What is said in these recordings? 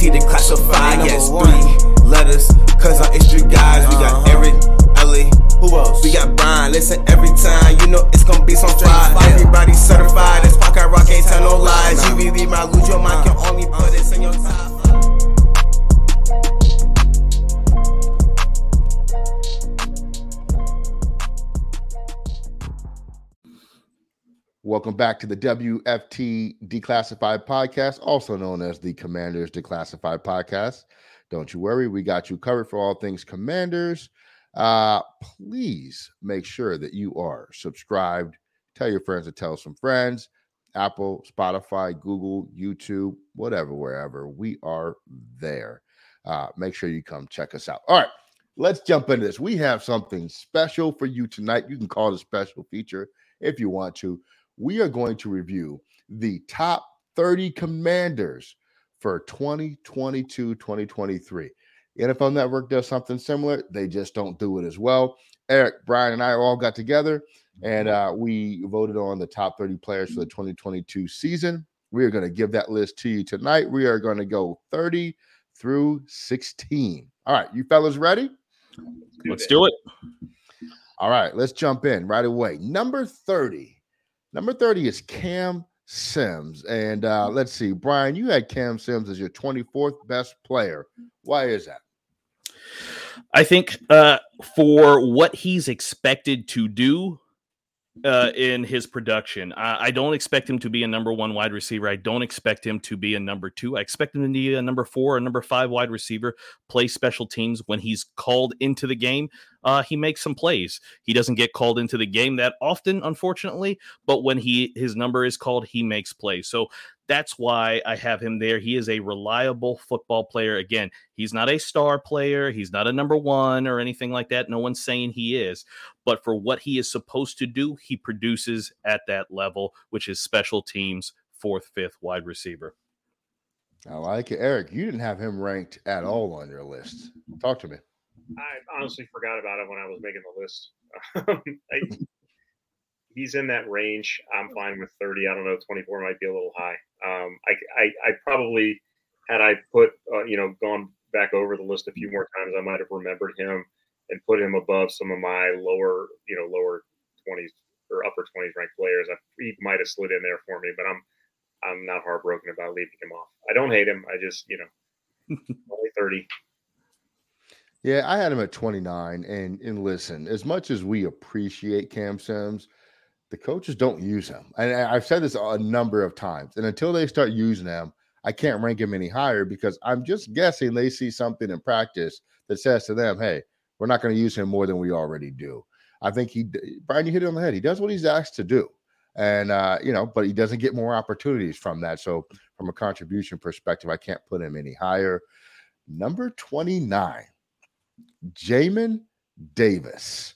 WFT classify, Yes, three letters. Cause I'm extra guys. We got Uh-huh. Eric, Ellie. Who else? We got Brian. Listen every time. You know it's gonna be some fire. Everybody certified. This pocket rock ain't tell no lies. You really might lose your mind. Can only put this in your top. Welcome back to the WFT Declassified Podcast, also known as the Commanders Declassified Podcast. Don't you worry, we got you covered for all things Commanders. Uh, please make sure that you are subscribed. Tell your friends to tell some friends. Apple, Spotify, Google, YouTube, whatever, wherever. We are there. Uh, make sure you come check us out. All right, let's jump into this. We have something special for you tonight. You can call it a special feature if you want to we are going to review the top 30 commanders for 2022 2023. NFL Network does something similar, they just don't do it as well. Eric, Brian, and I all got together and uh, we voted on the top 30 players for the 2022 season. We are going to give that list to you tonight. We are going to go 30 through 16. All right, you fellas ready? Let's do it. All right, let's jump in right away. Number 30. Number 30 is Cam Sims. And uh, let's see, Brian, you had Cam Sims as your 24th best player. Why is that? I think uh, for what he's expected to do uh, in his production, I, I don't expect him to be a number one wide receiver. I don't expect him to be a number two. I expect him to be a number four or number five wide receiver, play special teams when he's called into the game. Uh, he makes some plays. He doesn't get called into the game that often, unfortunately, but when he his number is called, he makes plays. So that's why I have him there. He is a reliable football player. Again, he's not a star player. He's not a number one or anything like that. No one's saying he is. But for what he is supposed to do, he produces at that level, which is special teams, fourth, fifth wide receiver. I like it. Eric, you didn't have him ranked at all on your list. Talk to me. I honestly forgot about it when I was making the list. I, he's in that range. I'm fine with 30. I don't know, 24 might be a little high. Um, I, I, I probably had I put, uh, you know, gone back over the list a few more times, I might have remembered him and put him above some of my lower, you know, lower 20s or upper 20s ranked players. I, he might have slid in there for me, but I'm, I'm not heartbroken about leaving him off. I don't hate him. I just, you know, only 30. Yeah, I had him at 29. And and listen, as much as we appreciate Cam Sims, the coaches don't use him. And I've said this a number of times. And until they start using him, I can't rank him any higher because I'm just guessing they see something in practice that says to them, hey, we're not going to use him more than we already do. I think he, Brian, you hit it on the head. He does what he's asked to do. And, uh, you know, but he doesn't get more opportunities from that. So, from a contribution perspective, I can't put him any higher. Number 29, Jamin Davis.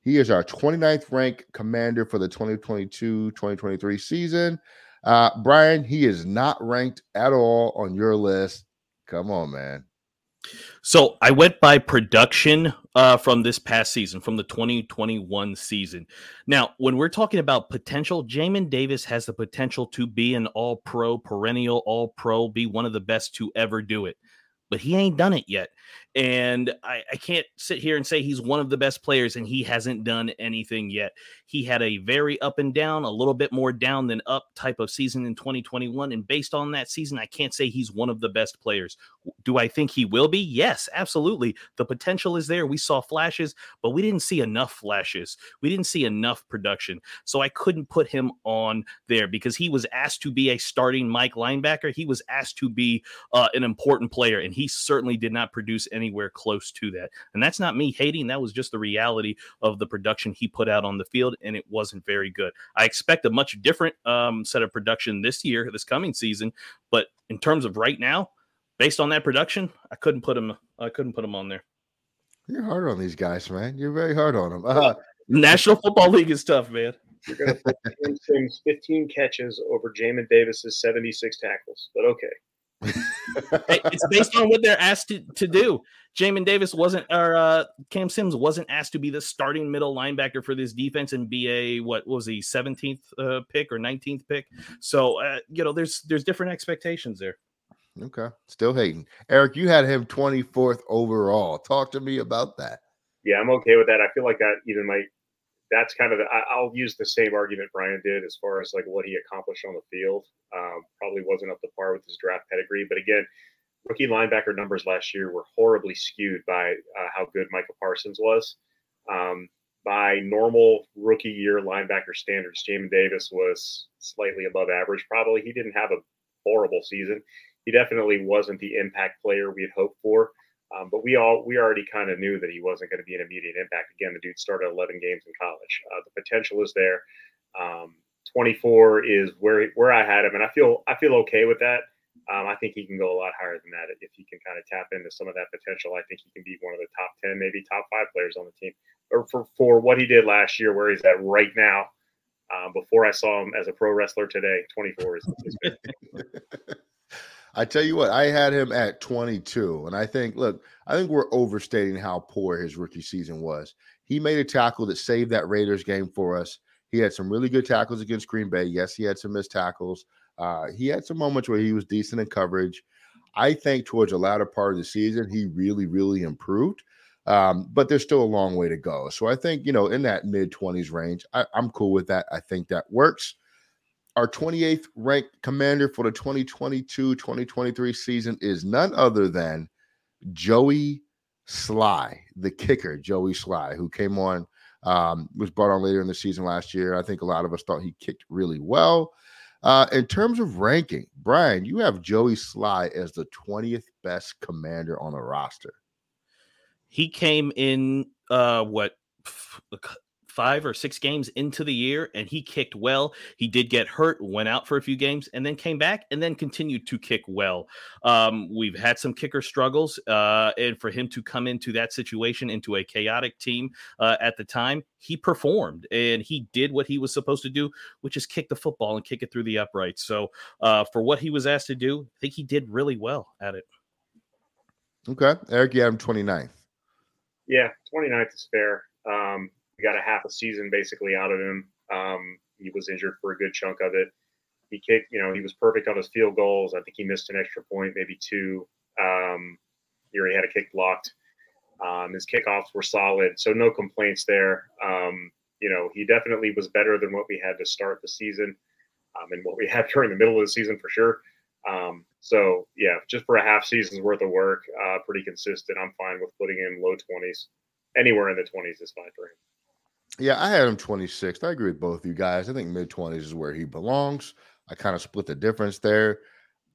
He is our 29th ranked commander for the 2022 2023 season. Uh, Brian, he is not ranked at all on your list. Come on, man. So I went by production uh, from this past season, from the 2021 season. Now, when we're talking about potential, Jamin Davis has the potential to be an all pro, perennial all pro, be one of the best to ever do it. But he ain't done it yet. And I, I can't sit here and say he's one of the best players and he hasn't done anything yet. He had a very up and down, a little bit more down than up type of season in 2021. And based on that season, I can't say he's one of the best players. Do I think he will be? Yes, absolutely. The potential is there. We saw flashes, but we didn't see enough flashes. We didn't see enough production. So I couldn't put him on there because he was asked to be a starting Mike linebacker. He was asked to be uh, an important player, and he certainly did not produce anywhere close to that. And that's not me hating. That was just the reality of the production he put out on the field, and it wasn't very good. I expect a much different um, set of production this year, this coming season. But in terms of right now, based on that production, I couldn't put him. I couldn't put him on there. You're hard on these guys, man. You're very hard on them. Uh, National Football League is tough, man. You're going to put Sims 15 catches over Jamin Davis's 76 tackles, but okay. Hey, it's based on what they're asked to, to do. Jamin Davis wasn't, or uh, Cam Sims wasn't asked to be the starting middle linebacker for this defense and be a what was he 17th uh, pick or 19th pick. So uh, you know, there's there's different expectations there. Okay. Still hating. Eric, you had him 24th overall. Talk to me about that. Yeah, I'm okay with that. I feel like that even might that's kind of the, I, will use the same argument Brian did as far as like what he accomplished on the field. Um, probably wasn't up to par with his draft pedigree, but again, rookie linebacker numbers last year were horribly skewed by uh, how good Micah Parsons was. Um, by normal rookie year linebacker standards, Jamin Davis was slightly above average. Probably he didn't have a horrible season. He definitely wasn't the impact player we had hoped for. Um, but we all we already kind of knew that he wasn't going to be an immediate impact. Again, the dude started 11 games in college. Uh, the potential is there. Um, 24 is where where I had him, and I feel I feel okay with that. Um, I think he can go a lot higher than that if he can kind of tap into some of that potential. I think he can be one of the top 10, maybe top five players on the team. Or for for what he did last year, where he's at right now. Um, before I saw him as a pro wrestler today, 24 is, is I tell you what, I had him at 22. And I think, look, I think we're overstating how poor his rookie season was. He made a tackle that saved that Raiders game for us. He had some really good tackles against Green Bay. Yes, he had some missed tackles. Uh, he had some moments where he was decent in coverage. I think towards the latter part of the season, he really, really improved. Um, but there's still a long way to go. So I think, you know, in that mid 20s range, I, I'm cool with that. I think that works. Our 28th ranked commander for the 2022 2023 season is none other than Joey Slye, the kicker, Joey Slye, who came on, um, was brought on later in the season last year. I think a lot of us thought he kicked really well. Uh, in terms of ranking, Brian, you have Joey Slye as the 20th best commander on the roster. He came in, uh, what, five or six games into the year and he kicked well. He did get hurt, went out for a few games, and then came back and then continued to kick well. Um, we've had some kicker struggles, uh, and for him to come into that situation, into a chaotic team uh, at the time, he performed and he did what he was supposed to do, which is kick the football and kick it through the uprights. So, uh, for what he was asked to do, I think he did really well at it. Okay. Eric, you have him 29th. Yeah, 29th is fair. Um, we got a half a season basically out of him. Um, he was injured for a good chunk of it. He kicked, you know, he was perfect on his field goals. I think he missed an extra point, maybe two. Um, he already had a kick blocked. Um, his kickoffs were solid, so no complaints there. Um, you know, he definitely was better than what we had to start the season um, and what we had during the middle of the season for sure. Um, so yeah, just for a half season's worth of work, uh, pretty consistent. I'm fine with putting him low 20s. Anywhere in the 20s is fine for him. Yeah, I had him 26th. I agree with both of you guys. I think mid 20s is where he belongs. I kind of split the difference there.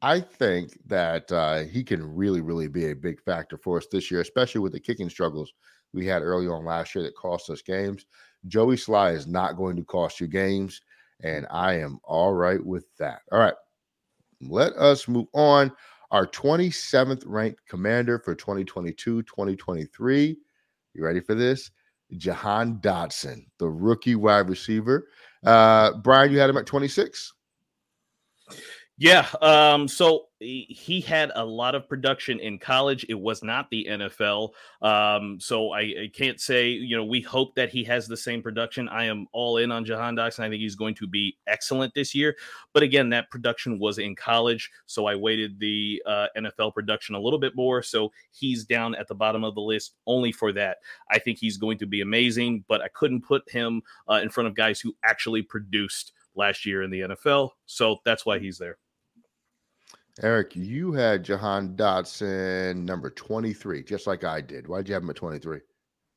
I think that uh, he can really, really be a big factor for us this year, especially with the kicking struggles we had early on last year that cost us games. Joey Slye is not going to cost you games, and I am all right with that. All right, let us move on. Our 27th ranked commander for 2022 2023. You ready for this? Jahan Dotson, the rookie wide receiver. Uh, Brian, you had him at 26. Yeah. Um, so he had a lot of production in college. It was not the NFL. Um, so I, I, can't say, you know, we hope that he has the same production. I am all in on Jahan Dotson. I think he's going to be excellent this year. But again, that production was in college. So I weighted the uh, NFL production a little bit more. So he's down at the bottom of the list only for that. I think he's going to be amazing, but I couldn't put him uh, in front of guys who actually produced last year in the NFL. So that's why he's there. Eric, you had Jahan Dotson number 23, just like I did. Why'd you have him at 23?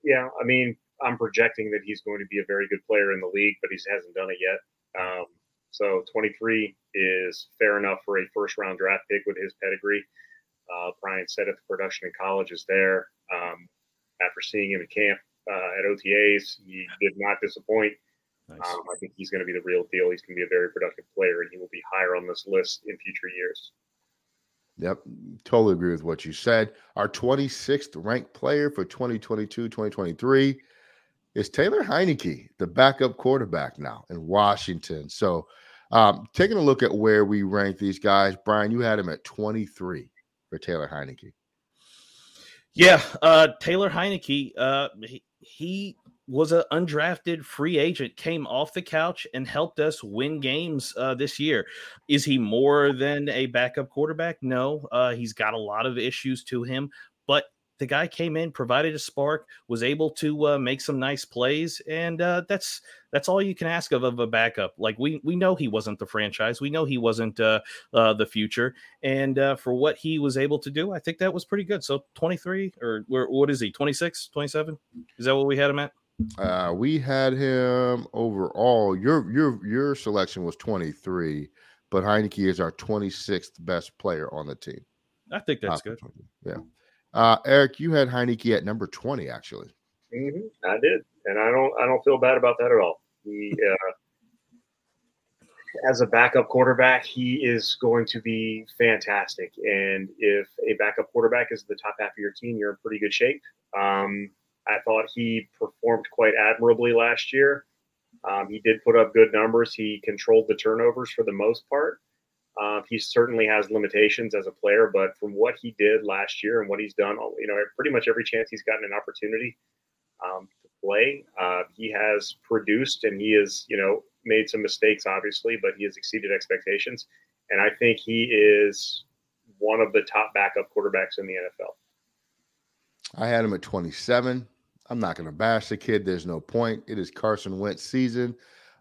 Yeah, I mean, I'm projecting that he's going to be a very good player in the league, but he hasn't done it yet. Um, so 23 is fair enough for a first round draft pick with his pedigree. Uh, Brian said if the production in college is there. Um, after seeing him in camp uh, at OTAs, he did not disappoint. Nice. Um, I think he's going to be the real deal. He's going to be a very productive player, and he will be higher on this list in future years. Yep, totally agree with what you said. Our 26th ranked player for 2022 2023 is Taylor Heinicke, the backup quarterback now in Washington. So, um, taking a look at where we rank these guys, Brian, you had him at 23 for Taylor Heinicke. Yeah, uh, Taylor Heinicke, uh, he, he was an undrafted free agent, came off the couch and helped us win games uh, this year. Is he more than a backup quarterback? No, uh, he's got a lot of issues to him, but the guy came in, provided a spark, was able to uh, make some nice plays, and uh, that's that's all you can ask of of a backup. Like we we know he wasn't the franchise, we know he wasn't uh, uh the future, and for what he was able to do, I think that was pretty good. So twenty three or what is he? 26, 27? Is that what we had him at? Uh, we had him overall. Your your your selection was twenty three, but Heinicke is our twenty sixth best player on the team. I think that's good. Yeah. Uh, Eric, you had Heinicke at number twenty, actually. Mm-hmm, I did, and I don't I don't feel bad about that at all. He, uh, as a backup quarterback, he is going to be fantastic. And if a backup quarterback is the top half of your team, you're in pretty good shape. Um, I thought he performed quite admirably last year. Um, he did put up good numbers. He controlled the turnovers for the most part. Uh, he certainly has limitations as a player, but from what he did last year and what he's done, you know, pretty much every chance he's gotten an opportunity um, to play, uh, he has produced and he has, you know, made some mistakes, obviously, but he has exceeded expectations. And I think he is one of the top backup quarterbacks in the NFL. I had him at 27. I'm not going to bash the kid. There's no point. It is Carson Wentz season.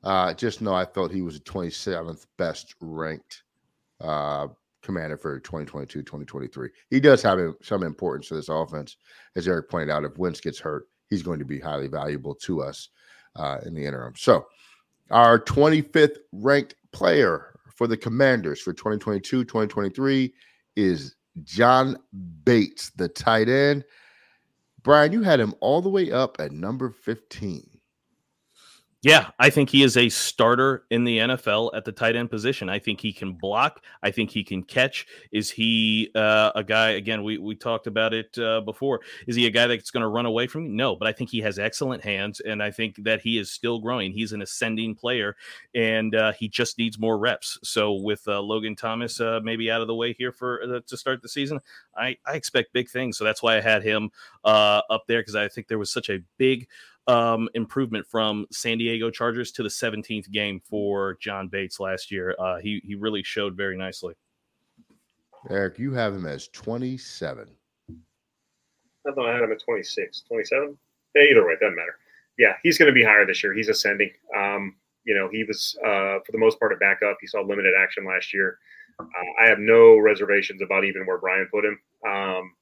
Uh, just know I felt he was the 27th best ranked uh, commander for 2022 2023. He does have some importance to this offense. As Eric pointed out, if Wentz gets hurt, he's going to be highly valuable to us uh, in the interim. So, our 25th ranked player for the Commanders for 2022 2023 is John Bates, the tight end. Brian, you had him all the way up at number 15. Yeah, I think he is a starter in the NFL at the tight end position. I think he can block. I think he can catch. Is he uh, a guy? Again, we we talked about it uh, before. Is he a guy that's going to run away from me? No, but I think he has excellent hands, and I think that he is still growing. He's an ascending player, and uh, he just needs more reps. So with uh, Logan Thomas uh, maybe out of the way here for uh, to start the season, I I expect big things. So that's why I had him up there because I think there was such a big um, improvement from San Diego Chargers to the 17th game for John Bates last year. Uh, he he really showed very nicely. Eric, you have him as 27. I thought I had him at 26, 27. Yeah, either way, doesn't matter. Yeah, he's going to be higher this year. He's ascending. Um, you know, he was uh, for the most part a backup. He saw limited action last year. Uh, I have no reservations about even where Brian put him. Um,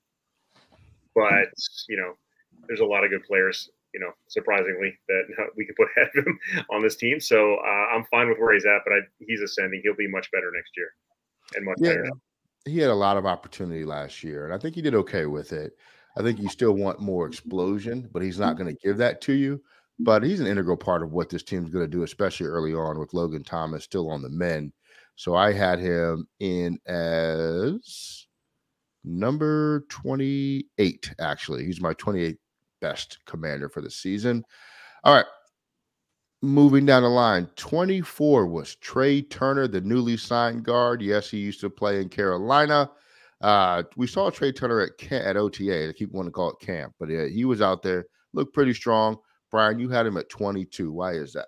but you know, there's a lot of good players you know, surprisingly, that we could put ahead of him on this team. So uh, I'm fine with where he's at, but I, he's ascending. He'll be much better next year and much yeah, better. He had a lot of opportunity last year, and I think he did okay with it. I think you still want more explosion, but he's not going to give that to you. But he's an integral part of what this team's going to do, especially early on with Logan Thomas still on the men. So I had him in as number 28, actually. He's my 28th best commander for the season. All right. Moving down the line, 24 was Trai Turner, the newly signed guard. Yes, he used to play in Carolina. Uh, we saw Trai Turner at at OTA. I keep wanting to call it camp, but yeah, he was out there, looked pretty strong. Brian, you had him at 22. Why is that?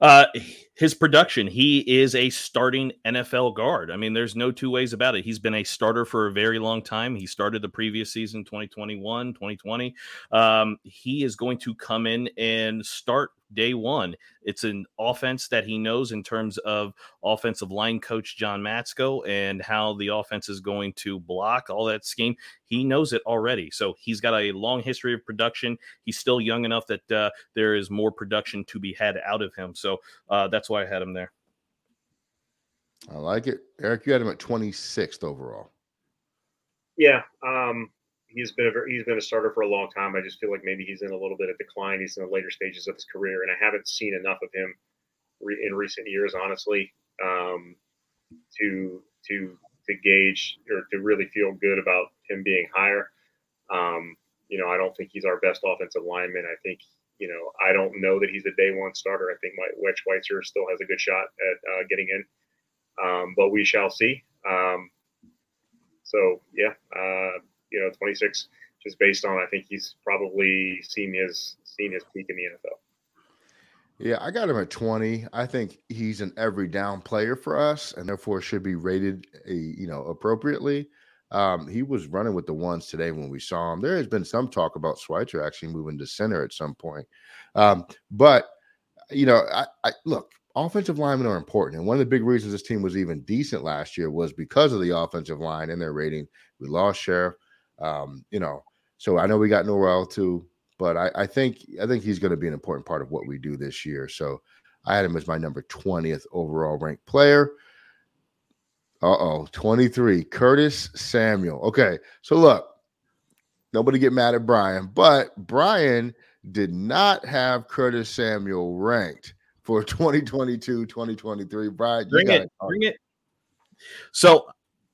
Uh, his production, he is a starting NFL guard. I mean, there's no two ways about it. He's been a starter for a very long time. He started the previous season, 2021, 2020. Um, he is going to come in and start day one. It's an offense that he knows in terms of offensive line coach John Matsko and how the offense is going to block all that scheme. He knows it already. So he's got a long history of production. He's still young enough that uh, there is more production to be had out of him. So uh, that's why I had him there. I like it. Eric, you had him at 26th overall. Yeah. Um, he's been a he's been a starter for a long time. I just feel like maybe he's in a little bit of decline. He's in the later stages of his career, and I haven't seen enough of him re- in recent years, honestly, um, to to to gauge or to really feel good about him being higher. Um, you know, I don't think he's our best offensive lineman. I think you know I don't know that he's a day one starter. I think my Wes Schweitzer still has a good shot at uh, getting in, um, but we shall see. Um, so yeah, uh, you know, 26, just based on I think he's probably seen his seen his peak in the NFL. Yeah, I got him at 20. I think he's an every down player for us and therefore should be rated a, you know, appropriately. Um, he was running with the ones today when we saw him. There has been some talk about Schweitzer actually moving to center at some point. Um, but you know, I, I look, offensive linemen are important. And one of the big reasons this team was even decent last year was because of the offensive line and their rating. We lost Scherff. Um, you know, so I know we got Norwell too but I, I think I think he's going to be an important part of what we do this year. So I had him as my number 20th overall ranked player. Uh oh, 23, Curtis Samuel. Okay, so look, nobody get mad at Brian, but Brian did not have Curtis Samuel ranked for 2022 2023. Brian, bring it, bring it. So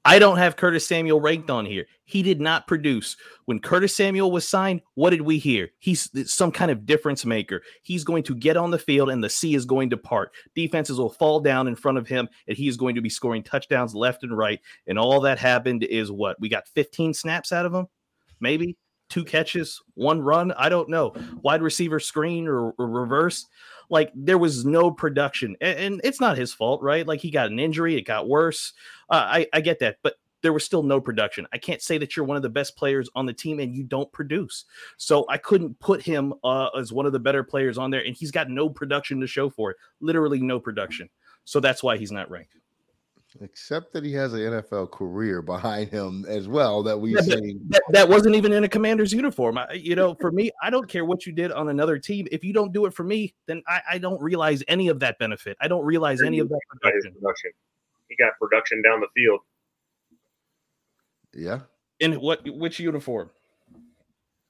I don't have Curtis Samuel ranked on here. He did not produce. When Curtis Samuel was signed, what did we hear? He's some kind of difference maker. He's going to get on the field and the sea is going to part. Defenses will fall down in front of him and he is going to be scoring touchdowns left and right. And all that happened is what? We got 15 snaps out of him? Maybe two catches, one run. I don't know. Wide receiver screen or, or reverse. Like there was no production, and, and, it's not his fault, right? Like he got an injury, it got worse. Uh, I I get that, but there was still no production. I can't say that you're one of the best players on the team and you don't produce. So I couldn't put him uh, as one of the better players on there, and he's got no production to show for it. Literally no production. So that's why he's not ranked except that he has an NFL career behind him as well that we've yeah, seen. That, that, wasn't even in a commander's uniform. I, you know, for me, I don't care what you did on another team. If you don't do it for me, then I, I don't realize any of that benefit. I don't realize any of that production. production. He got production down the field. Yeah. In what which uniform?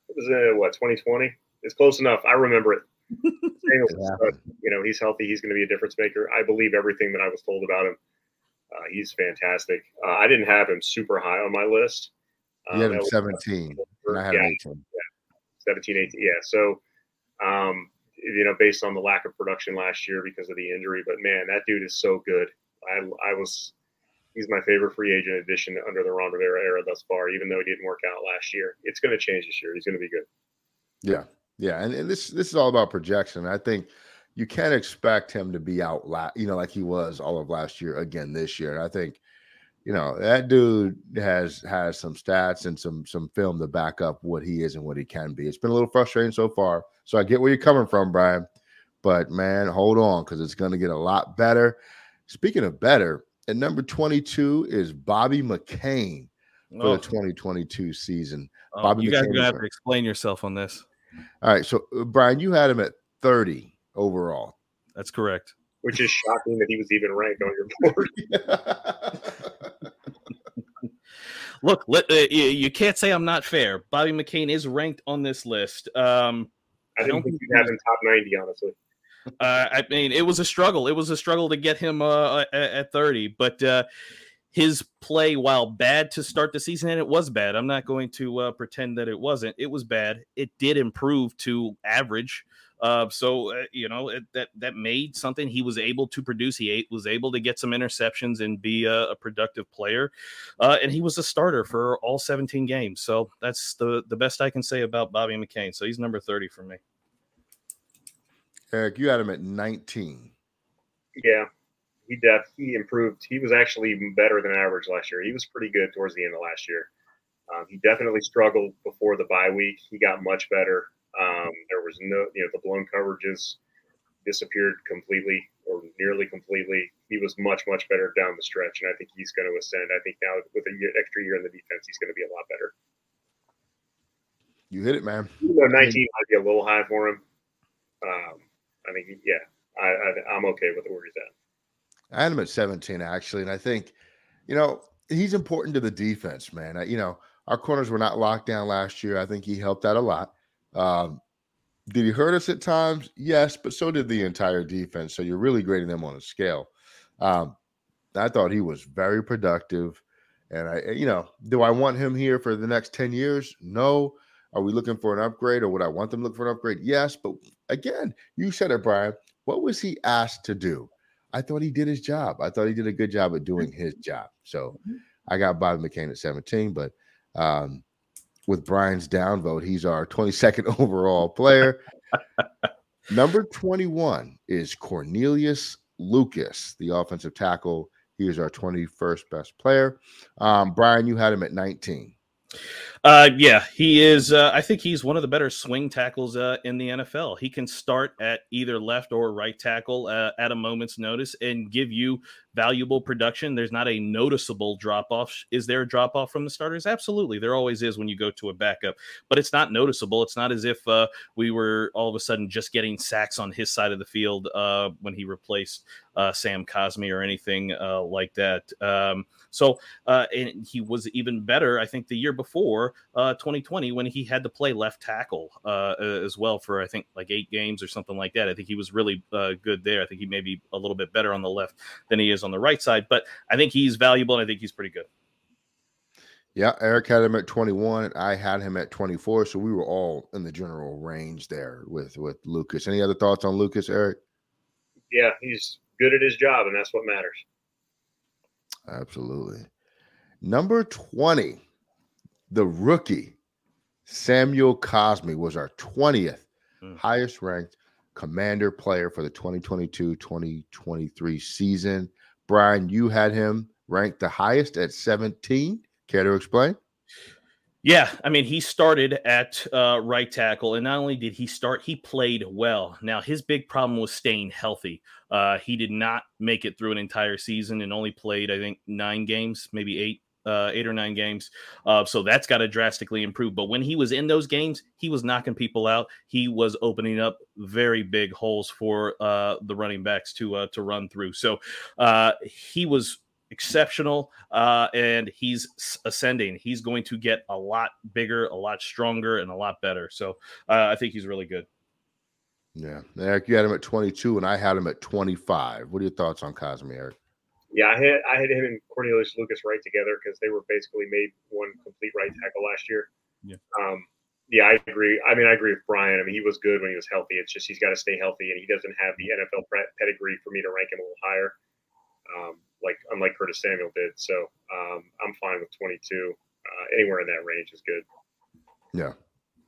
It was in what 2020. It's close enough. I remember it. you know, he's healthy. He's going to be a difference maker. I believe everything that I was told about him. Uh, he's fantastic. Uh, I didn't have him super high on my list. You had um, him 17, and I had yeah, 18. Yeah, 17, 18. Yeah. So, um, you know, based on the lack of production last year because of the injury, but man, that dude is so good. I, I was, he's my favorite free agent addition under the Ron Rivera era thus far, even though he didn't work out last year. It's going to change this year. He's going to be good. Yeah. Yeah. And, and this, this is all about projection. I think, you can't expect him to be out, la- you know, like he was all of last year again this year. And I think, you know, that dude has has some stats and some some film to back up what he is and what he can be. It's been a little frustrating so far. So I get where you're coming from, Brian. But man, hold on because it's going to get a lot better. Speaking of better, at number 22 is Bobby McCain for oh. the 2022 season. Oh, Bobby you guys are gonna have to explain yourself on this. All right, so uh, Brian, you had him at 30 overall. That's correct. Which is shocking that he was even ranked on your board. Look, let, uh, you, you, can't say I'm not fair. Bobby McCain is ranked on this list. Um, I, I don't think you have him top 90, honestly. Uh, I mean, it was a struggle. It was a struggle to get him uh, at, at 30, but uh, his play, while bad to start the season, and it was bad. I'm not going to uh, pretend that it wasn't. It was bad. It did improve to average uh, so uh, you know it, that that made something. He was able to produce. He was able to get some interceptions and be a, a productive player, uh, and he was a starter for all 17 games. So that's the the best I can say about Bobby McCain. So he's number 30 for me. Eric, you had him at 19. Yeah, he def he improved. He was actually better than average last year. He was pretty good towards the end of last year. Um, he definitely struggled before the bye week. He got much better. Um, there was no, you know, the blown coverages disappeared completely or nearly completely. He was much, much better down the stretch, and I think he's going to ascend. I think now with an extra year in the defense, he's going to be a lot better. You hit it, man. Even though 19 I mean, might be a little high for him, um, I mean, yeah, I, I, I'm okay with where he's at. I had him at 17 actually, and I think, you know, he's important to the defense, man. I, you know, our corners were not locked down last year. I think he helped out a lot. Um, did he hurt us at times? Yes, but so did the entire defense. So you're really grading them on a scale. Um, I thought he was very productive. And I, you know, do I want him here for the next 10 years? No. Are we looking for an upgrade or would I want them to look for an upgrade? Yes. But again, you said it, Brian. What was he asked to do? I thought he did his job. I thought he did a good job at doing his job. So I got Bobby McCain at 17, but um, with Brian's downvote. He's our 22nd overall player. Number 21 is Cornelius Lucas, the offensive tackle. He is our 21st best player. Um, Brian, you had him at 19. Uh, yeah, he is. Uh, I think he's one of the better swing tackles uh, in the NFL. He can start at either left or right tackle uh, at a moment's notice and give you valuable production. There's not a noticeable drop off. Is there a drop off from the starters? Absolutely. There always is when you go to a backup, but it's not noticeable. It's not as if uh, we were all of a sudden just getting sacks on his side of the field uh, when he replaced Sam Cosmi or anything like that. Um, so, and he was even better, I think, the year before 2020 uh, when he had to play left tackle as well for, I think, like eight games or something like that. I think he was really good there. I think he may be a little bit better on the left than he is on the right side, but I think he's valuable and I think he's pretty good. Yeah, Eric had him at 21 I had him at 24, so we were all in the general range there with with Lucas. Any other thoughts on Lucas, Eric? Yeah, he's good at his job and that's what matters. Absolutely. Number 20, the rookie Samuel Cosmi was our 20th mm. highest ranked commander player for the 2022 2023 season. Brian, you had him ranked the highest at 17. Care to explain? Yeah, I mean, he started at uh, right tackle, and not only did he start, he played well. Now, his big problem was staying healthy. Uh, he did not make it through an entire season and only played, I think, nine games, maybe eight uh, eight or nine games. Uh, so that's got to drastically improve. But when he was in those games, he was knocking people out. He was opening up very big holes for uh, the running backs to uh, to run through. So uh, he was exceptional uh, and he's ascending. He's going to get a lot bigger, a lot stronger, and a lot better. So I think he's really good. Yeah, Eric, you had him at 22, and I had him at 25. What are your thoughts on Cosmi, Eric? Yeah, I had I had him and Cornelius Lucas right together because they were basically made one complete right tackle last year. Yeah. Um, yeah, I agree. I mean, I agree with Brian. I mean, he was good when he was healthy. It's just he's got to stay healthy, and he doesn't have the NFL pedigree for me to rank him a little higher, um, like unlike Curtis Samuel did. So um, I'm fine with 22. Uh, anywhere in that range is good. Yeah,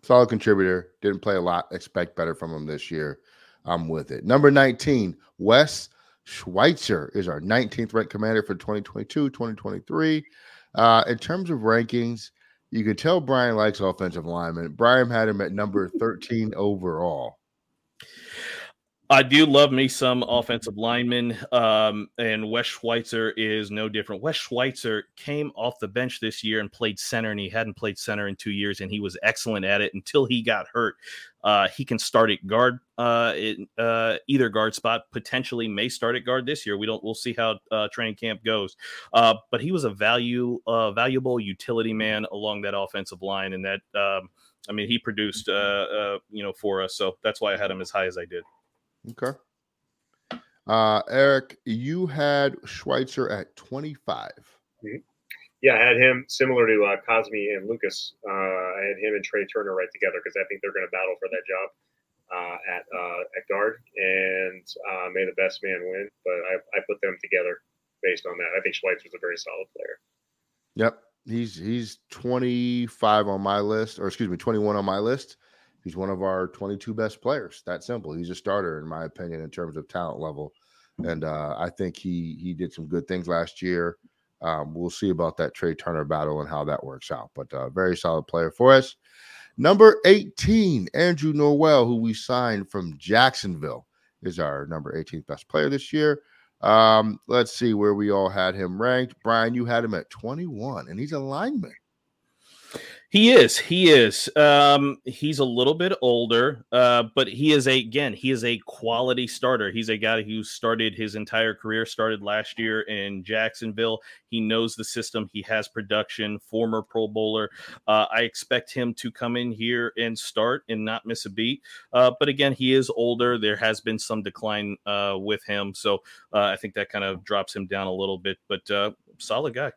solid contributor. Didn't play a lot. Expect better from him this year. I'm with it. Number 19, Wes Schweitzer is our 19th ranked commander for 2022 2023. Uh, in terms of rankings, you can tell Brian likes offensive linemen. Brian had him at number 13 overall. I do love me some offensive linemen, um, and Wes Schweitzer is no different. Wes Schweitzer came off the bench this year and played center, and he hadn't played center in two years, and he was excellent at it until he got hurt. Uh, he can start at guard, uh, in, uh, either guard spot. Potentially, may start at guard this year. We don't. We'll see how uh, training camp goes. Uh, but he was a value, uh, valuable utility man along that offensive line, and that. Um, I mean, he produced, you know, for us. So that's why I had him as high as I did. Okay. Uh, Eric, you had Schweitzer at 25. Mm-hmm. Yeah, I had him similar to uh, Cosmi and Lucas. Uh, I had him and Trai Turner right together because I think they're going to battle for that job uh, at uh, at guard, and uh, may the best man win. But I, I put them together based on that. I think Schweitzer's a very solid player. Yep, he's he's 25 on my list, or excuse me, 21 on my list he's one of our 22 best players. That simple. He's a starter, in my opinion, in terms of talent level. And uh, I think he he did some good things last year. Um, we'll see about that Trai Turner battle and how that works out. But uh, very solid player for us. Number 18, Andrew Norwell, who we signed from Jacksonville, is our number 18th best player this year. Um, let's see where we all had him ranked. Brian, you had him at 21, and he's a lineman. He is. He is. Um, he's a little bit older, uh, but he is a again. He is a quality starter. He's a guy who started his entire career. Started last year in Jacksonville. He knows the system. He has production. Former Pro Bowler. Uh, I expect him to come in here and start and not miss a beat. Uh, but again, he is older. There has been some decline uh, with him, so uh, I think that kind of drops him down a little bit. But uh, solid guy.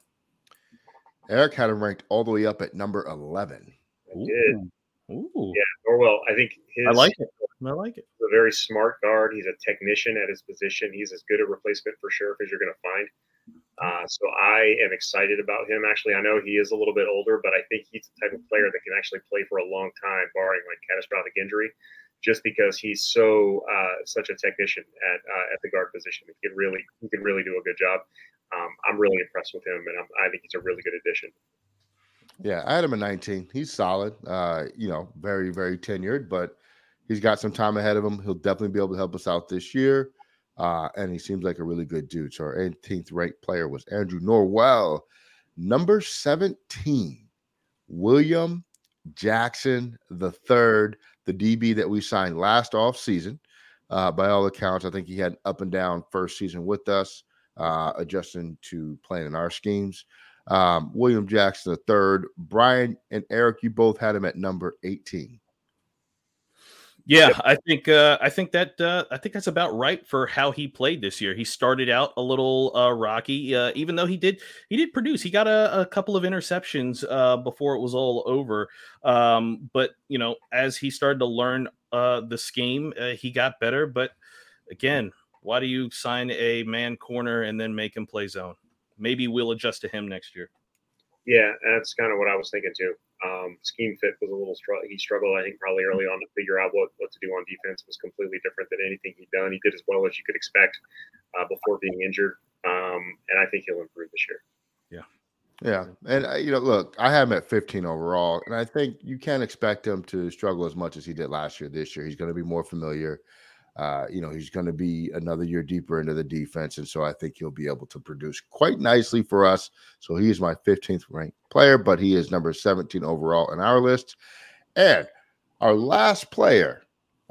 Eric had him ranked all the way up at number 11. I did. Ooh. Yeah, Norwell. I think his. I like it. I like it. He's a very smart guard. He's a technician at his position. He's as good a replacement for Scherff as you're going to find. Uh, so I am excited about him. Actually, I know he is a little bit older, but I think he's the type of player that can actually play for a long time, barring like catastrophic injury, just because he's so uh, such a technician at uh, at the guard position. He can really he can really do a good job. Um, I'm really impressed with him, and I'm, I think he's a really good addition. Yeah, I had him at 19. He's solid. Uh, you know, very very tenured, but he's got some time ahead of him. He'll definitely be able to help us out this year. Uh, and he seems like a really good dude. So our 18th ranked player was Andrew Norwell. Number 17, William Jackson the third, the DB that we signed last off season. Uh, by all accounts, I think he had an up and down first season with us, uh, adjusting to playing in our schemes. Um, William Jackson the third, Brian and Eric, you both had him at number 18. Yeah, I think uh, I think that uh, I think that's about right for how he played this year. He started out a little uh, rocky, uh, even though he did he did produce. He got a, a couple of interceptions uh, before it was all over. Um, but you know, as he started to learn uh, the scheme, he got better. But again, why do you sign a man corner and then make him play zone? Maybe we'll adjust to him next year. Yeah, that's kind of what I was thinking too. Um, scheme fit was a little struggle. He struggled, I think, probably early on to figure out what, what to do on defense. It was completely different than anything he'd done. He did as well as you could expect uh, before being injured, um, and I think he'll improve this year. Yeah, yeah, and uh, you know, look, I have him at 15 overall, and I think you can't expect him to struggle as much as he did last year. This year, he's going to be more familiar. Uh, you know, he's going to be another year deeper into the defense. And so I think he'll be able to produce quite nicely for us. So he is my 15th ranked player, but he is number 17 overall in our list. And our last player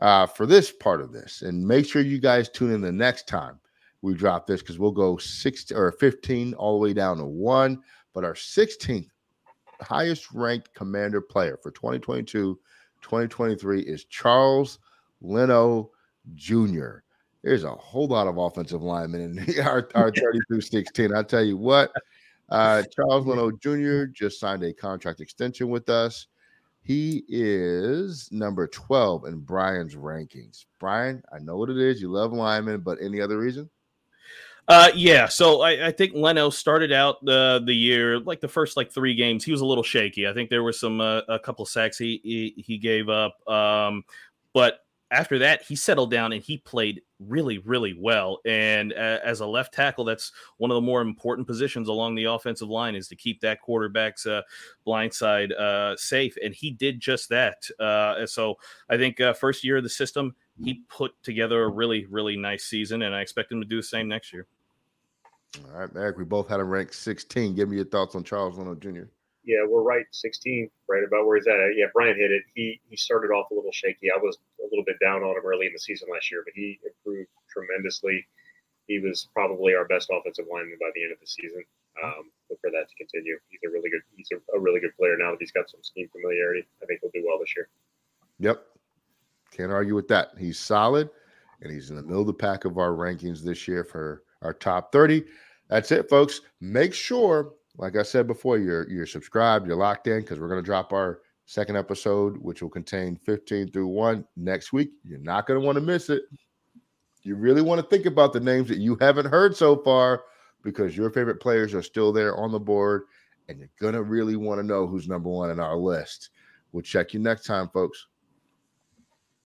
uh, for this part of this, and make sure you guys tune in the next time we drop this because we'll go 16 or 15 all the way down to one. But our 16th highest ranked commander player for 2022 2023 is Charles Leno Jr. There's a whole lot of offensive linemen in our, our 32 16. I tell you what, uh, Charles Leno Jr. just signed a contract extension with us. He is number 12 in Brian's rankings. Brian, I know what it is. You love linemen, but any other reason? Uh, yeah. So I, I, think Leno started out the the year like the first like three games. He was a little shaky. I think there were some uh, a couple sacks he, he, he gave up. Um, but after that, he settled down and he played really, really well. And uh, as a left tackle, that's one of the more important positions along the offensive line is to keep that quarterback's uh, blind side uh, safe. And he did just that. Uh, so I think uh, first year of the system, he put together a really, really nice season, and I expect him to do the same next year. All right, Eric, we both had him ranked 16. Give me your thoughts on Charles Leno Jr yeah, we're right, 16, right about where he's at. Yeah, Brian hit it. He he started off a little shaky. I was a little bit down on him early in the season last year, but he improved tremendously. He was probably our best offensive lineman by the end of the season. Um, for that to continue. He's a really good he's a, a really good player now that he's got some scheme familiarity. I think he'll do well this year. Yep, can't argue with that. He's solid, and he's in the middle of the pack of our rankings this year for our top 30. That's it, folks. Make sure like I said before, you're you're subscribed, you're locked in because we're going to drop our second episode, which will contain 15 through one next week. You're not going to want to miss it. You really want to think about the names that you haven't heard so far because your favorite players are still there on the board, and you're going to really want to know who's number one in our list. We'll check you next time, folks.